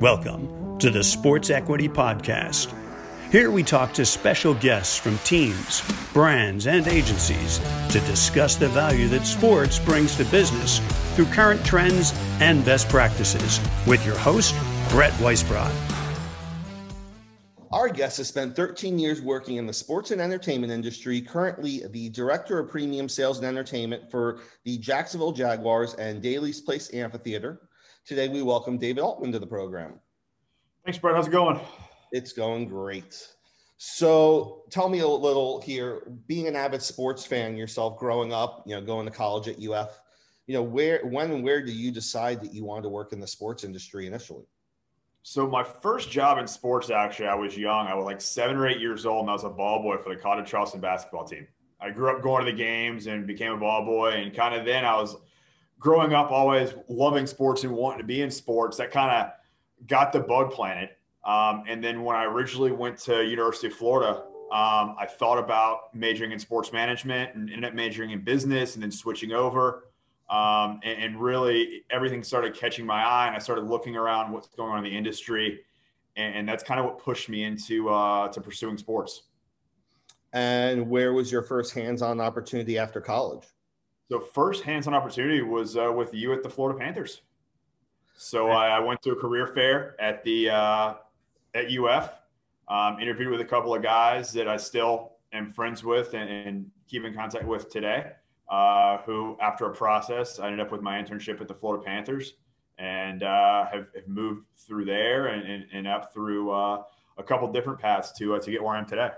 Welcome to the Sports Equity Podcast. Here we talk to special guests from teams, brands, and agencies to discuss the value that sports brings to business through current trends and best practices with your host, Brett Weisbrot. Our guest has spent 13 years working in the sports and entertainment industry, currently the director of premium sales and entertainment for the Jacksonville Jaguars and Daily's Place Amphitheater. Today, we welcome David Altman to the program. Thanks, Brett. How's it going? It's going great. So, tell me a little here. Being an avid sports fan yourself, growing up, you know, going to college at UF, you know, where, when, and where do you decide that you wanted to work in the sports industry initially? So, my first job in sports, actually, I was young. I was like seven or eight years old, and I was a ball boy for the College of Charleston basketball team. I grew up going to the games and became a ball boy, and kind of then I was growing up always loving sports and wanting to be in sports that kind of got the bug planted. Um, and then when i originally went to university of florida um, i thought about majoring in sports management and ended up majoring in business and then switching over. Um, and, and, really everything started catching my eye and i started looking around what's going on in the industry. And, and that's kind of what pushed me into uh, to pursuing sports. And where was your first hands-on opportunity after college so first hands-on opportunity was uh, with you at the Florida Panthers. So I, I went to a career fair at the uh, at UF. Um, interviewed with a couple of guys that I still am friends with and, and keep in contact with today. Uh, who, after a process, I ended up with my internship at the Florida Panthers and uh, have, have, moved through there and, and, and up through uh, a couple different paths to uh, to get where I am today.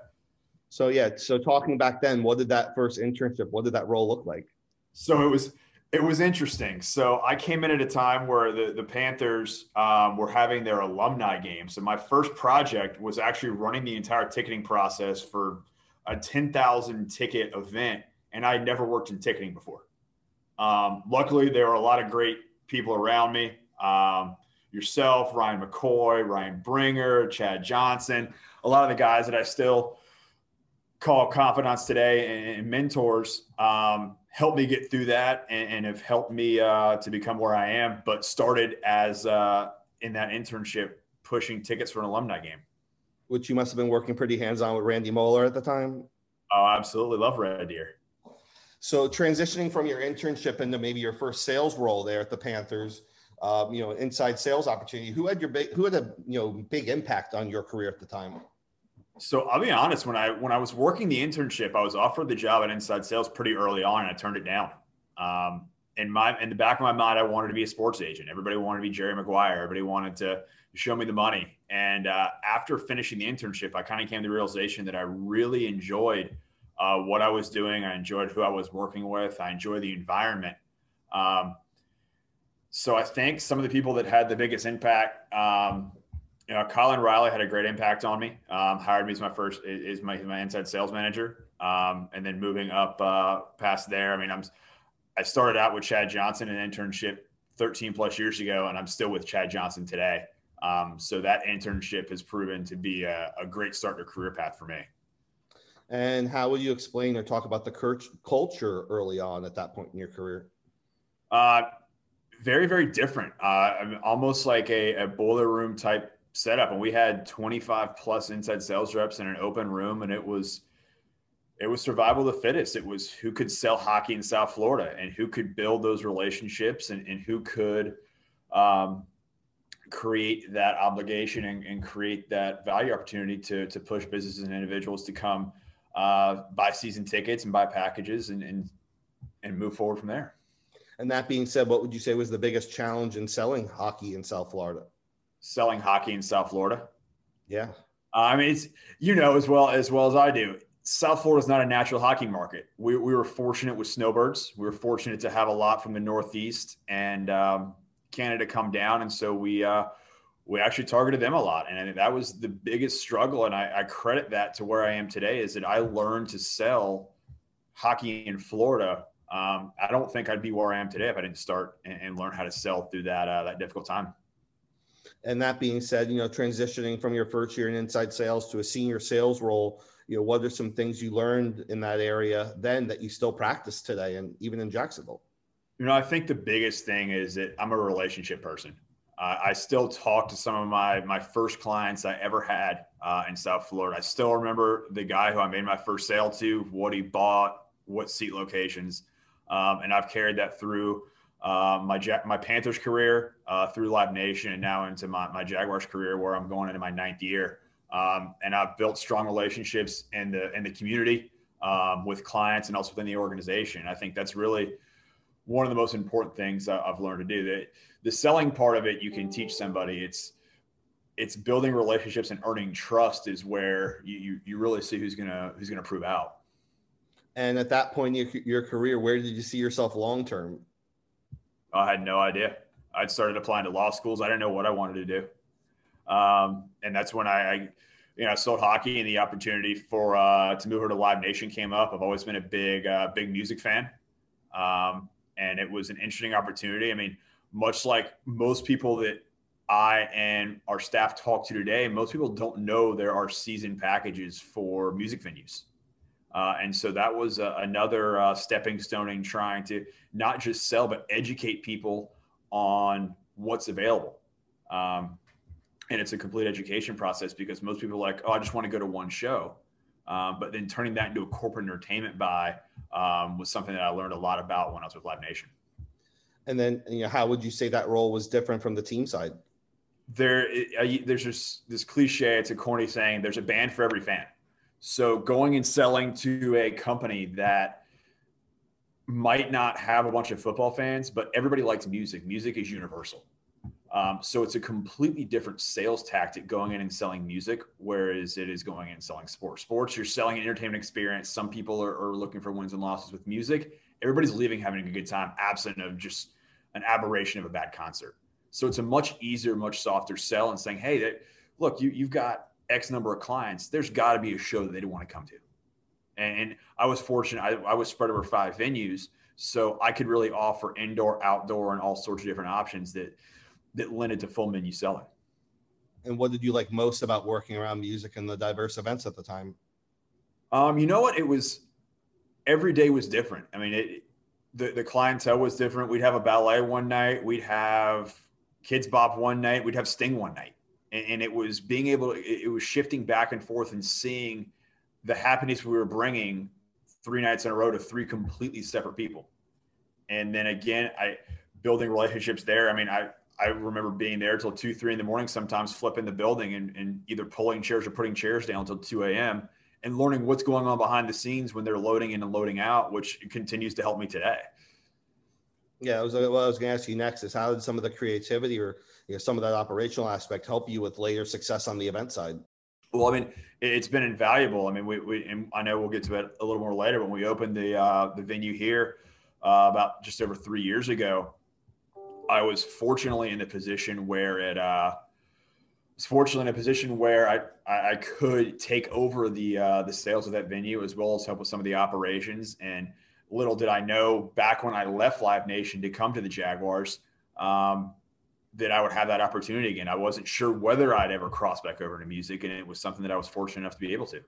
So yeah, so talking back then, what did that first internship? What did that role look like? So it was it was interesting. So I came in at a time where the the Panthers um, were having their alumni game. So my first project was actually running the entire ticketing process for a ten thousand ticket event, and I had never worked in ticketing before. Um, luckily, there were a lot of great people around me. Um, yourself, Ryan McCoy, Ryan Bringer, Chad Johnson, a lot of the guys that I still call confidants today and, mentors. Um, helped me get through that and, and have helped me uh, to become where I am. But started as uh, in that internship pushing tickets for an alumni game. Which you must have been working pretty hands on with Randy Moller at the time. Oh, absolutely love Red Deer. So transitioning from your internship into maybe your first sales role there at the Panthers, um, you know, inside sales opportunity. Who had your big, who had a you know big impact on your career at the time? So I'll be honest. When I when I was working the internship, I was offered the job at Inside Sales pretty early on, and I turned it down. Um, in my in the back of my mind, I wanted to be a sports agent. Everybody wanted to be Jerry Maguire. Everybody wanted to show me the money. And uh, after finishing the internship, I kind of came to the realization that I really enjoyed uh, what I was doing. I enjoyed who I was working with. I enjoyed the environment. Um, so I think some of the people that had the biggest impact um, you know, Colin Riley had a great impact on me. Um, hired me as my first is my my inside sales manager, um, and then moving up uh, past there. I mean, I'm I started out with Chad Johnson an internship 13 plus years ago, and I'm still with Chad Johnson today. Um, so that internship has proven to be a, a great start to career path for me. And how would you explain or talk about the culture early on at that point in your career? Uh, very, very different. Uh, almost like a, a boiler room type setup and we had 25 plus inside sales reps in an open room and it was it was survival of the fittest. It was who could sell hockey in south florida and who could build those relationships and, and who could um, create that obligation and, and, create that value opportunity to, to push businesses and individuals to come uh, buy season tickets and buy packages and, and and move forward from there. And that being said what would you say was the biggest challenge in selling hockey in south florida selling hockey in South Florida. Yeah. Uh, I mean, it's you know as well as well as I do. South Florida is not a natural hockey market. We, we were fortunate with snowbirds. We were fortunate to have a lot from the Northeast and um, Canada come down, and so we uh, we actually targeted them a lot. And that was the biggest struggle. And I, I credit that to where I am today is that I learned to sell hockey in Florida. Um, I don't think I'd be where I am today if I didn't start and, and learn how to sell through that uh, that difficult time. And that being said, you know, transitioning from your first year in inside sales to a senior sales role, you know, what are some things you learned in that area then that you still practice today and even in Jacksonville? You know, I think the biggest thing is that I'm a relationship person. Uh, I still talk to some of my my first clients I ever had uh, in South Florida. I still remember the guy who I made my first sale to, what he bought, what seat locations, um, and I've carried that through uh, my my Panthers career, uh, through Live Nation, and now into my my Jaguars career, where I'm going into my ninth year. Um, and I've built strong relationships in the in the community um, with clients and also within the organization. I think that's really one of the most important things I've learned to do. That the selling part of it, you can teach somebody. It's it's building relationships and earning trust is where you you, you really see who's gonna who's gonna prove out. And at that point in your, your career, where did you see yourself long term? I had no idea. I'd started applying to law schools. I didn't know what I wanted to do. Um, and that's when I, I, you know, sold hockey and the opportunity for uh, to move her to Live Nation came up. I've always been a big, uh, big music fan, um, and it was an interesting opportunity. I mean, much like most people that I and our staff talk to today, most people don't know there are season packages for music venues. Uh, and so that was uh, another uh, stepping stone in trying to not just sell, but educate people on what's available. Um, and it's a complete education process because most people are like, oh, I just want to go to one show. Um, but then turning that into a corporate entertainment buy um, was something that I learned a lot about when I was with Live Nation. And then, you know, how would you say that role was different from the team side? There, there's just this cliche. It's a corny saying. There's a band for every fan. So going and selling to a company that might not have a bunch of football fans, but everybody likes music. Music is universal. Um, so it's a completely different sales tactic going in and selling music, whereas it is going in and selling sports. Sports, you're selling an entertainment experience. Some people are, are looking for wins and losses with music. Everybody's leaving having a good time, absent of just an aberration of a bad concert. So it's a much easier, much softer sell and saying, hey, that, look, you, you've got X number of clients. There's got to be a show that they want to come to. And, and I was fortunate. I, I was spread over five venues. So I could really offer indoor, outdoor, and all sorts of different options that – that lent it to full menu selling. And what did you like most about working around music and the diverse events at the time? Um, you know what? It was every day was different. I mean, it the, the clientele was different. We'd have a ballet one night, we'd have Kidz Bop one night, we'd have Sting one night. And, and it was being able to, it was shifting back and forth and seeing the happiness we were bringing three nights in a row to three completely separate people. And then again, I building relationships there. I mean, I I remember being there till two, three in the morning, sometimes flipping the building and, and either pulling chairs or putting chairs down till 2 a.m. and learning what's going on behind the scenes when they're loading in and loading out, which continues to help me today. Yeah, I was, what I was going to ask you next is how did some of the creativity or you know, some of that operational aspect help you with later success on the event side? Well, I mean, it's been invaluable. I mean, we, we and I know we'll get to it a little more later when we opened the uh, the venue here uh, about just over three years ago. I was fortunately in a position where it uh, was fortunately in a position where I I could take over the uh, the sales of that venue as well as help with some of the operations. And little did I know back when I left Live Nation to come to the Jaguars um, that I would have that opportunity again. I wasn't sure whether I'd ever cross back over to music, and it was something that I was fortunate enough to be able to.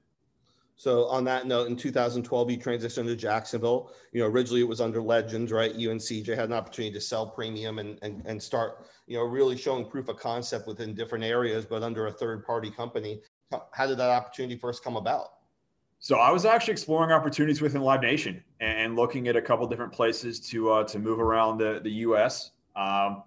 So on that note, in 2012, you transitioned to Jacksonville. You know, originally it was under Legends, right? You and CJ had an opportunity to sell premium and, and, and start, you know, really showing proof of concept within different areas, but under a third party company. How did that opportunity first come about? So I was actually exploring opportunities within Live Nation and looking at a couple different places to uh, to move around the the U.S. Um,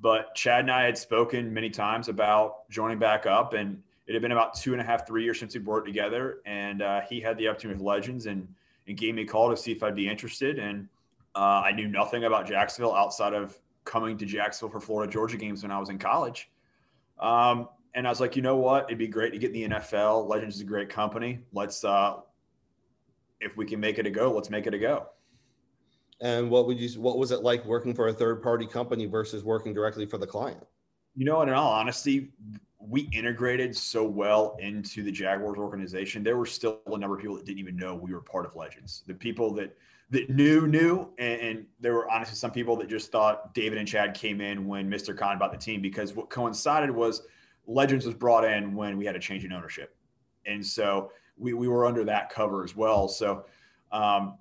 but Chad and I had spoken many times about joining back up, and it had been about two and a half, three years since we worked together, and uh, he had the opportunity with Legends and and gave me a call to see if I'd be interested. And uh, I knew nothing about Jacksonville outside of coming to Jacksonville for Florida Georgia games when I was in college. Um, and I was like, you know what? It'd be great to get in the NFL. Legends is a great company. Let's, uh, if we can make it a go, let's make it a go. And what would you? What was it like working for a third party company versus working directly for the client? You know, and in all honesty, we integrated so well into the Jaguars organization. There were still a number of people that didn't even know we were part of Legends. The people that that knew knew, and, and there were honestly some people that just thought David and Chad came in when Mr. Khan bought the team because what coincided was Legends was brought in when we had a change in ownership, and so we we were under that cover as well. So. Um,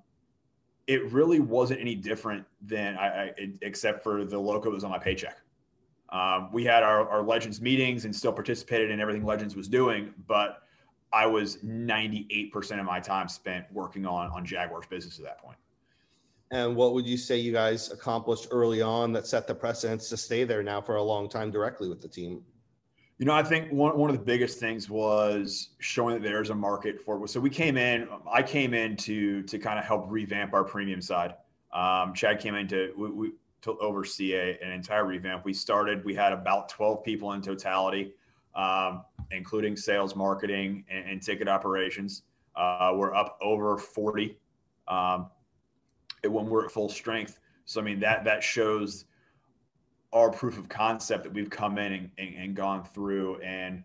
it really wasn't any different than I, I except for the that was on my paycheck. Um, we had our, our Legends meetings and still participated in everything Legends was doing, but I was 98% of my time spent working on on Jaguars business at that point. And what would you say you guys accomplished early on that set the precedence to stay there now for a long time directly with the team? You know, I think one, one of the biggest things was showing that there's a market for it. So we came in, I came in to to kind of help revamp our premium side. Um, Chad came in to, we, we, to oversee a, an entire revamp. We started, we had about 12 people in totality, um, including sales, marketing, and, and ticket operations. Uh, we're up over 40 um, when we're at full strength. So, I mean, that, that shows – our proof of concept that we've come in and, and, and gone through and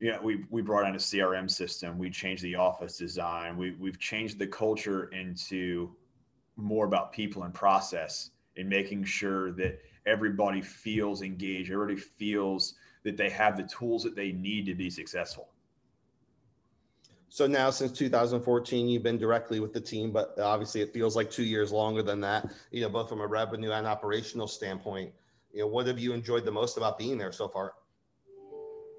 you know, we we brought in a CRM system. We changed the office design. We we've changed the culture into more about people and process and making sure that everybody feels engaged. Everybody feels that they have the tools that they need to be successful. So now, since 2014, you've been directly with the team, but obviously it feels like two years longer than that. You know, both from a revenue and operational standpoint you know, what have you enjoyed the most about being there so far?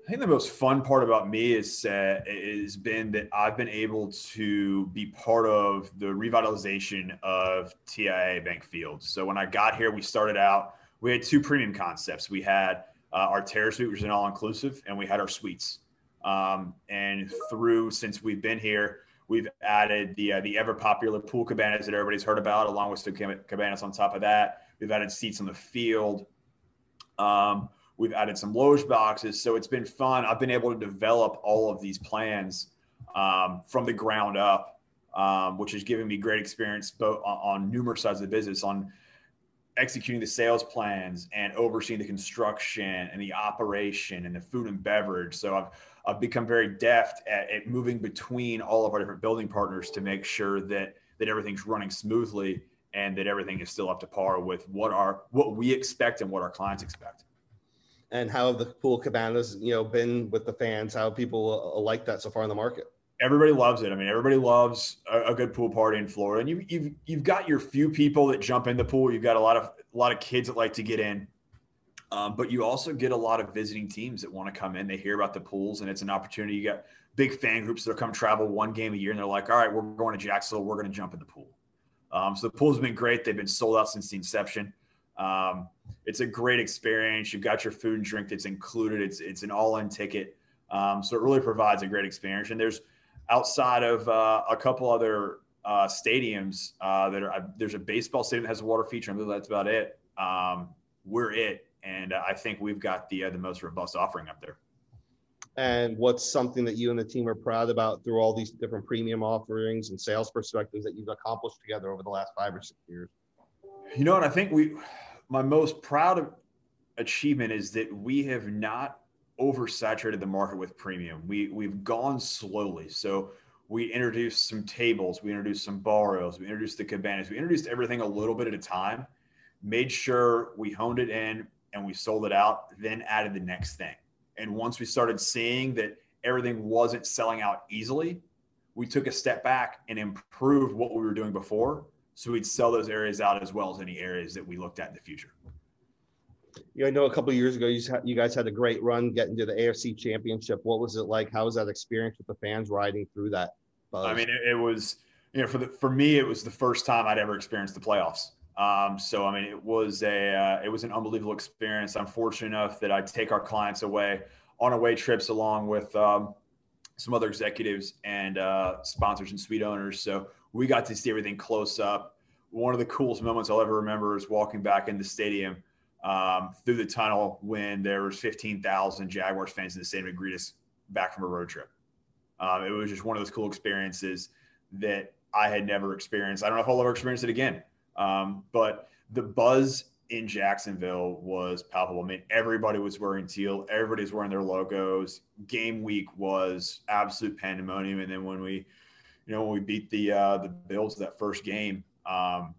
I think the most fun part about me is uh, has been that I've been able to be part of the revitalization of TIAA Bank Field. So when I got here, we started out we had two premium concepts. We had uh, our terrace suite, which is an all inclusive, and we had our suites. Um, and through since we've been here, we've added the uh, the ever popular pool cabanas that everybody's heard about, along with the cabanas on top of that. We've added seats on the field. Um, we've added some loge boxes, so it's been fun. I've been able to develop all of these plans um, from the ground up, um, which has given me great experience both on, on, numerous sides of the business on executing the sales plans and overseeing the construction and the operation and the food and beverage. So I've I've become very deft at, at moving between all of our different building partners to make sure that that everything's running smoothly and that everything is still up to par with what our what we expect and what our clients expect. And how have the pool cabanas, you know, been with the fans? How people uh, like that so far in the market? Everybody loves it. I mean, everybody loves a, a, good pool party in Florida. And you, you've you've got your few people that jump in the pool. You've got a lot of a lot of kids that like to get in. Um, but you also get a lot of visiting teams that want to come in. They hear about the pools, and it's an opportunity. You got big fan groups that come travel one game a year, and they're like, "All right, we're going to Jacksonville. We're going to jump in the pool." Um, so the pool's been great. They've been sold out since the inception. Um, it's a great experience. You've got your food and drink that's included. It's it's an all-in ticket. Um, so it really provides a great experience. And there's outside of uh, a couple other uh, stadiums uh, that are uh, there's a baseball stadium that has a water feature. I believe that's about it. Um, we're it, and I think we've got the uh, the most robust offering up there and what's something that you and the team are proud about through all these different premium offerings and sales perspectives that you've accomplished together over the last five or six years? You know what? I think we, my most proud achievement is that we have not oversaturated the market with premium. We we've gone slowly. So we introduced some tables, we introduced some barrios, we introduced the cabanas, we introduced everything a little bit at a time, made sure we honed it in and we sold it out, then added the next thing. And once we started seeing that everything wasn't selling out easily, we took a step back and improved what we were doing before. So we'd sell those areas out as well as any areas that we looked at in the future. Yeah, I know a couple years ago you, you guys had a great run getting to the AFC Championship. What was it like? How was that experience with the fans riding through that? Buzz? I mean, it, it was you know for the for me it was the first time I'd ever experienced the playoffs. Um, so I mean, it was a uh, it was an unbelievable experience. I'm fortunate enough that I take our clients away on away trips along with um, some other executives and uh, sponsors and suite owners. So we got to see everything close up. One of the coolest moments I'll ever remember is walking back in the stadium um, through the tunnel when there was 15,000 Jaguars fans in the stadium to greet us back from a road trip. Um, it was just one of those cool experiences that I had never experienced. I don't know if I'll ever experience it again. Um, but the buzz in Jacksonville was palpable. I mean, everybody was wearing teal, everybody's wearing their logos. Game week was absolute pandemonium. And then when we, you know, when we beat the uh, the Bills that first game, um,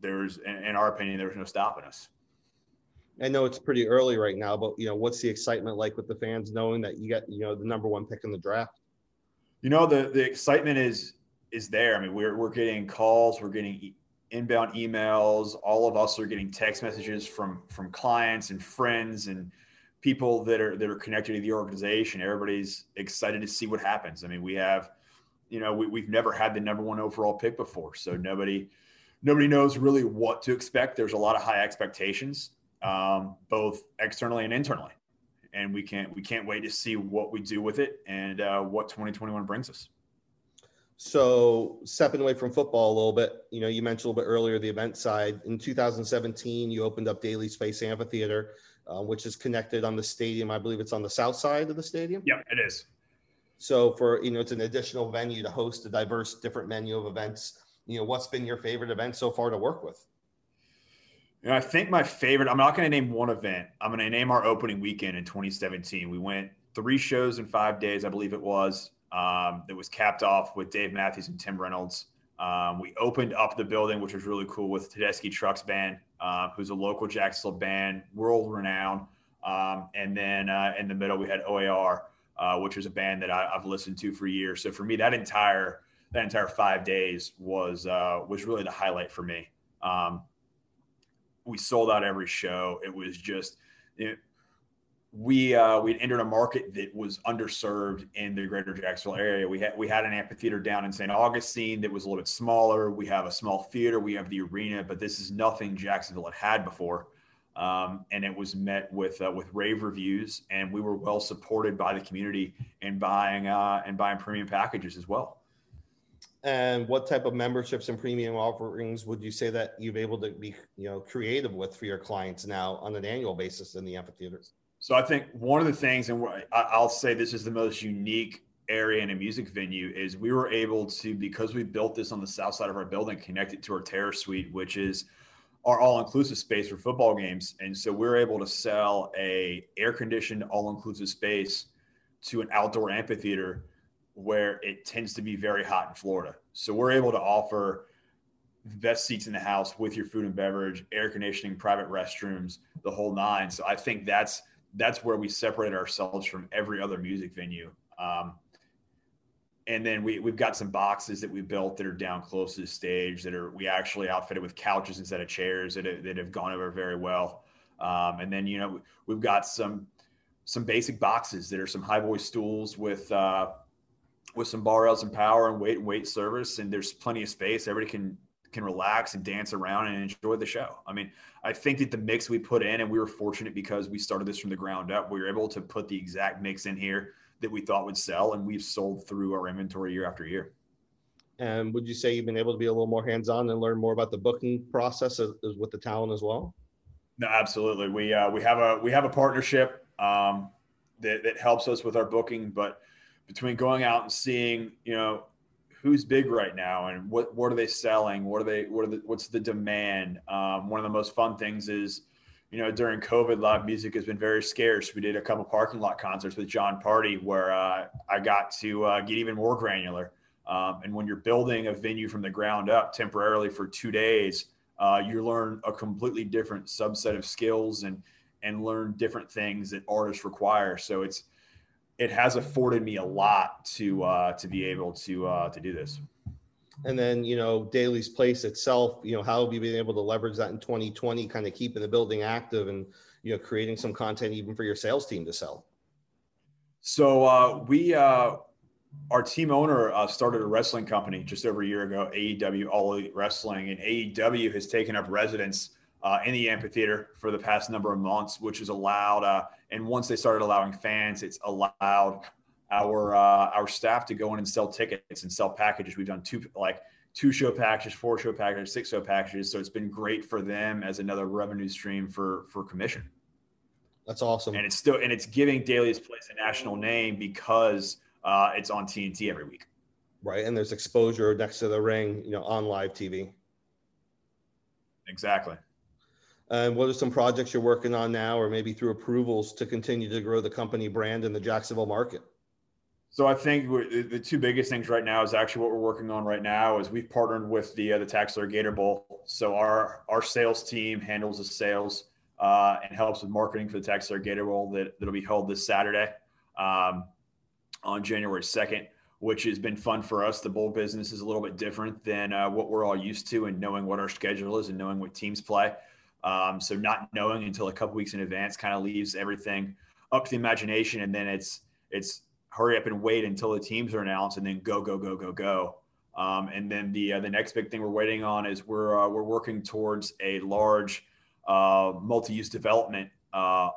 there's, in, in our opinion, there was no stopping us. I know it's pretty early right now, but you know, what's the excitement like with the fans knowing that you got you know the number one pick in the draft? You know, the the excitement is is there. I mean, we're we're getting calls, we're getting inbound emails. All of us are getting text messages from from clients and friends and people that are that are connected to the organization. Everybody's excited to see what happens. I mean, we have, you know, we, we've never had the number one overall pick before, so nobody nobody knows really what to expect. There's a lot of high expectations, um, both externally and internally, and we can't we can't wait to see what we do with it and uh, what 2021 brings us. So stepping away from football a little bit, you know, you mentioned a little bit earlier the event side. In 2017, you opened up Daily's Place Amphitheater, uh, which is connected on the stadium. I believe it's on the south side of the stadium. Yeah, it is. So for you know, it's an additional venue to host a diverse, different menu of events. You know, what's been your favorite event so far to work with? You know, I think my favorite. I'm not going to name one event. I'm going to name our opening weekend in 2017. We went three shows in five days, I believe it was um, that was capped off with Dave Matthews and Tim Reynolds. Um, we opened up the building, which was really cool, with Tedeschi Trucks Band, uh, who's a local Jacksonville band, world renowned. Um, and then uh, in the middle, we had OAR, uh, which was a band that I, have listened to for years. So for me, that entire that entire five days was uh, was really the highlight for me. Um, we sold out every show. It was just it, we uh, we entered a market that was underserved in the greater Jacksonville area. We had we had an amphitheater down in St. Augustine that was a little bit smaller. We have a small theater. We have the arena, but this is nothing Jacksonville had had before. Um, and it was met with uh, with rave reviews, and we were well supported by the community in buying uh, and buying premium packages as well. And what type of memberships and premium offerings would you say that you've able to be you know creative with for your clients now on an annual basis in the amphitheaters? So I think one of the things, and I'll say this is the most unique area in a music venue, is we were able to because we built this on the south side of our building, connect it to our terrace suite, which is our all-inclusive space for football games, and so we're able to sell a air-conditioned all-inclusive space to an outdoor amphitheater where it tends to be very hot in Florida. So we're able to offer the best seats in the house with your food and beverage, air conditioning, private restrooms, the whole nine. So I think that's that's where we separated ourselves from every other music venue. Um, and then we, we've got some boxes that we built that are down close to the stage that are we actually outfitted with couches instead of chairs that have, that have gone over very well. Um, and then you know we've got some some basic boxes that are some high voice stools with uh, with some bar rails and power and wait and wait service, and there's plenty of space. Everybody can can relax and dance around and enjoy the show. I mean, I think that the mix we put in, and we were fortunate because we started this from the ground up, we were able to put the exact mix in here that we thought would sell, and we've sold through our inventory year after year. And would you say you've been able to be a little more hands-on and learn more about the booking process as, as with the talent as well? No, absolutely. We uh, we have a we have a partnership um, that that helps us with our booking, but between going out and seeing, you know, who's big right now and what what are they selling? What are they what are the what's the demand? Um, one of the most fun things is, you know, during COVID, live music has been very scarce. We did a couple parking lot concerts with Jon Pardi where uh, I got to uh, get even more granular. Um, and when you're building a venue from the ground up temporarily for two days, uh, you learn a completely different subset of skills and and learn different things that artists require. So it's it has afforded me a lot to uh, to be able to uh, to do this. And then you know Daily's Place itself, you know how have you been able to leverage that in 2020, kind of keeping the building active and you know creating some content even for your sales team to sell. So uh, we uh, our team owner uh, started a wrestling company just over a year ago, AEW All Elite Wrestling, and AEW has taken up residence uh, in the amphitheater for the past number of months, which has allowed, uh, and once they started allowing fans, it's allowed our uh, our staff to go in and sell tickets and sell packages. We've done two like two show packages, four show packages, six show packages. So it's been great for them as another revenue stream for for commission. That's awesome. And it's still and it's giving Daily's Place a national name because uh, it's on TNT every week. Right, and there's exposure next to the ring, you know, on live TV. Exactly. And what are some projects you're working on now, or maybe through approvals to continue to grow the company brand in the Jacksonville market? So I think the two biggest things right now is actually what we're working on right now is we've partnered with the uh, the TaxSlayer Gator Bowl. So our our sales team handles the sales uh, and helps with marketing for the TaxSlayer Gator Bowl that that'll be held this Saturday um, on January second. which has been fun for us. The bowl business is a little bit different than uh, what we're all used to, and knowing what our schedule is and knowing what teams play. Um, so not knowing until a couple weeks in advance kind of leaves everything up to the imagination, and then it's it's hurry up and wait until the teams are announced, and then go go go go go. Um, and then the uh, the next big thing we're waiting on is we're uh, we're working towards a large uh, multi-use development uh,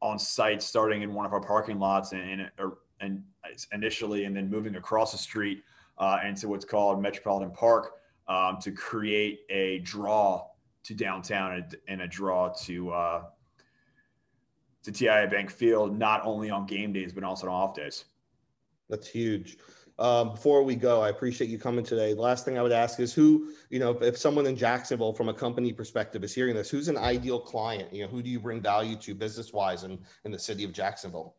on site, starting in one of our parking lots, and and, and initially, and then moving across the street uh, into what's called Metropolitan Park um, to create a draw to downtown and, and a draw to uh, to TIAA Bank Field, not only on game days but also on off days. That's huge. Um, before we go, I appreciate you coming today. The last thing I would ask is who, you know, if, if, someone in Jacksonville from a company perspective is hearing this, who's an ideal client? You know, who do you bring value to business wise in, in the city of Jacksonville?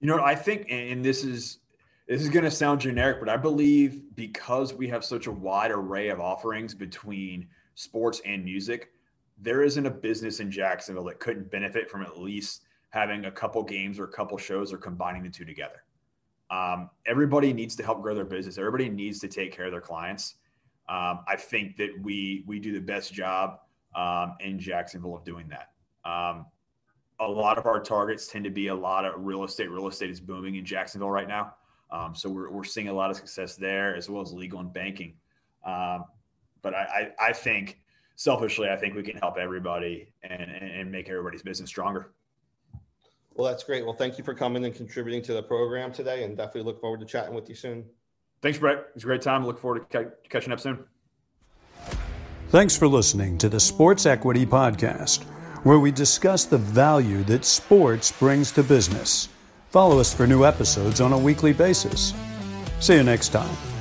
You know, I think, and this is this is going to sound generic, but I believe because we have such a wide array of offerings between sports and music, there isn't a business in Jacksonville that couldn't benefit from at least having a couple games or a couple shows or combining the two together. Um, everybody needs to help grow their business. Everybody needs to take care of their clients. Um, I think that we we do the best job um, in Jacksonville of doing that. Um, a lot of our targets tend to be a lot of real estate. Real estate is booming in Jacksonville right now. Um, so we're, we're seeing a lot of success there as well as legal and banking. Um, but I, I, I, think selfishly, I think we can help everybody and, and make everybody's business stronger. Well, that's great. Well, thank you for coming and contributing to the program today and definitely look forward to chatting with you soon. Thanks, Brett. It's a great time. Look forward to catching up soon. Thanks for listening to the Sports Equity Podcast where we discuss the value that sports brings to business. Follow us for new episodes on a weekly basis. See you next time.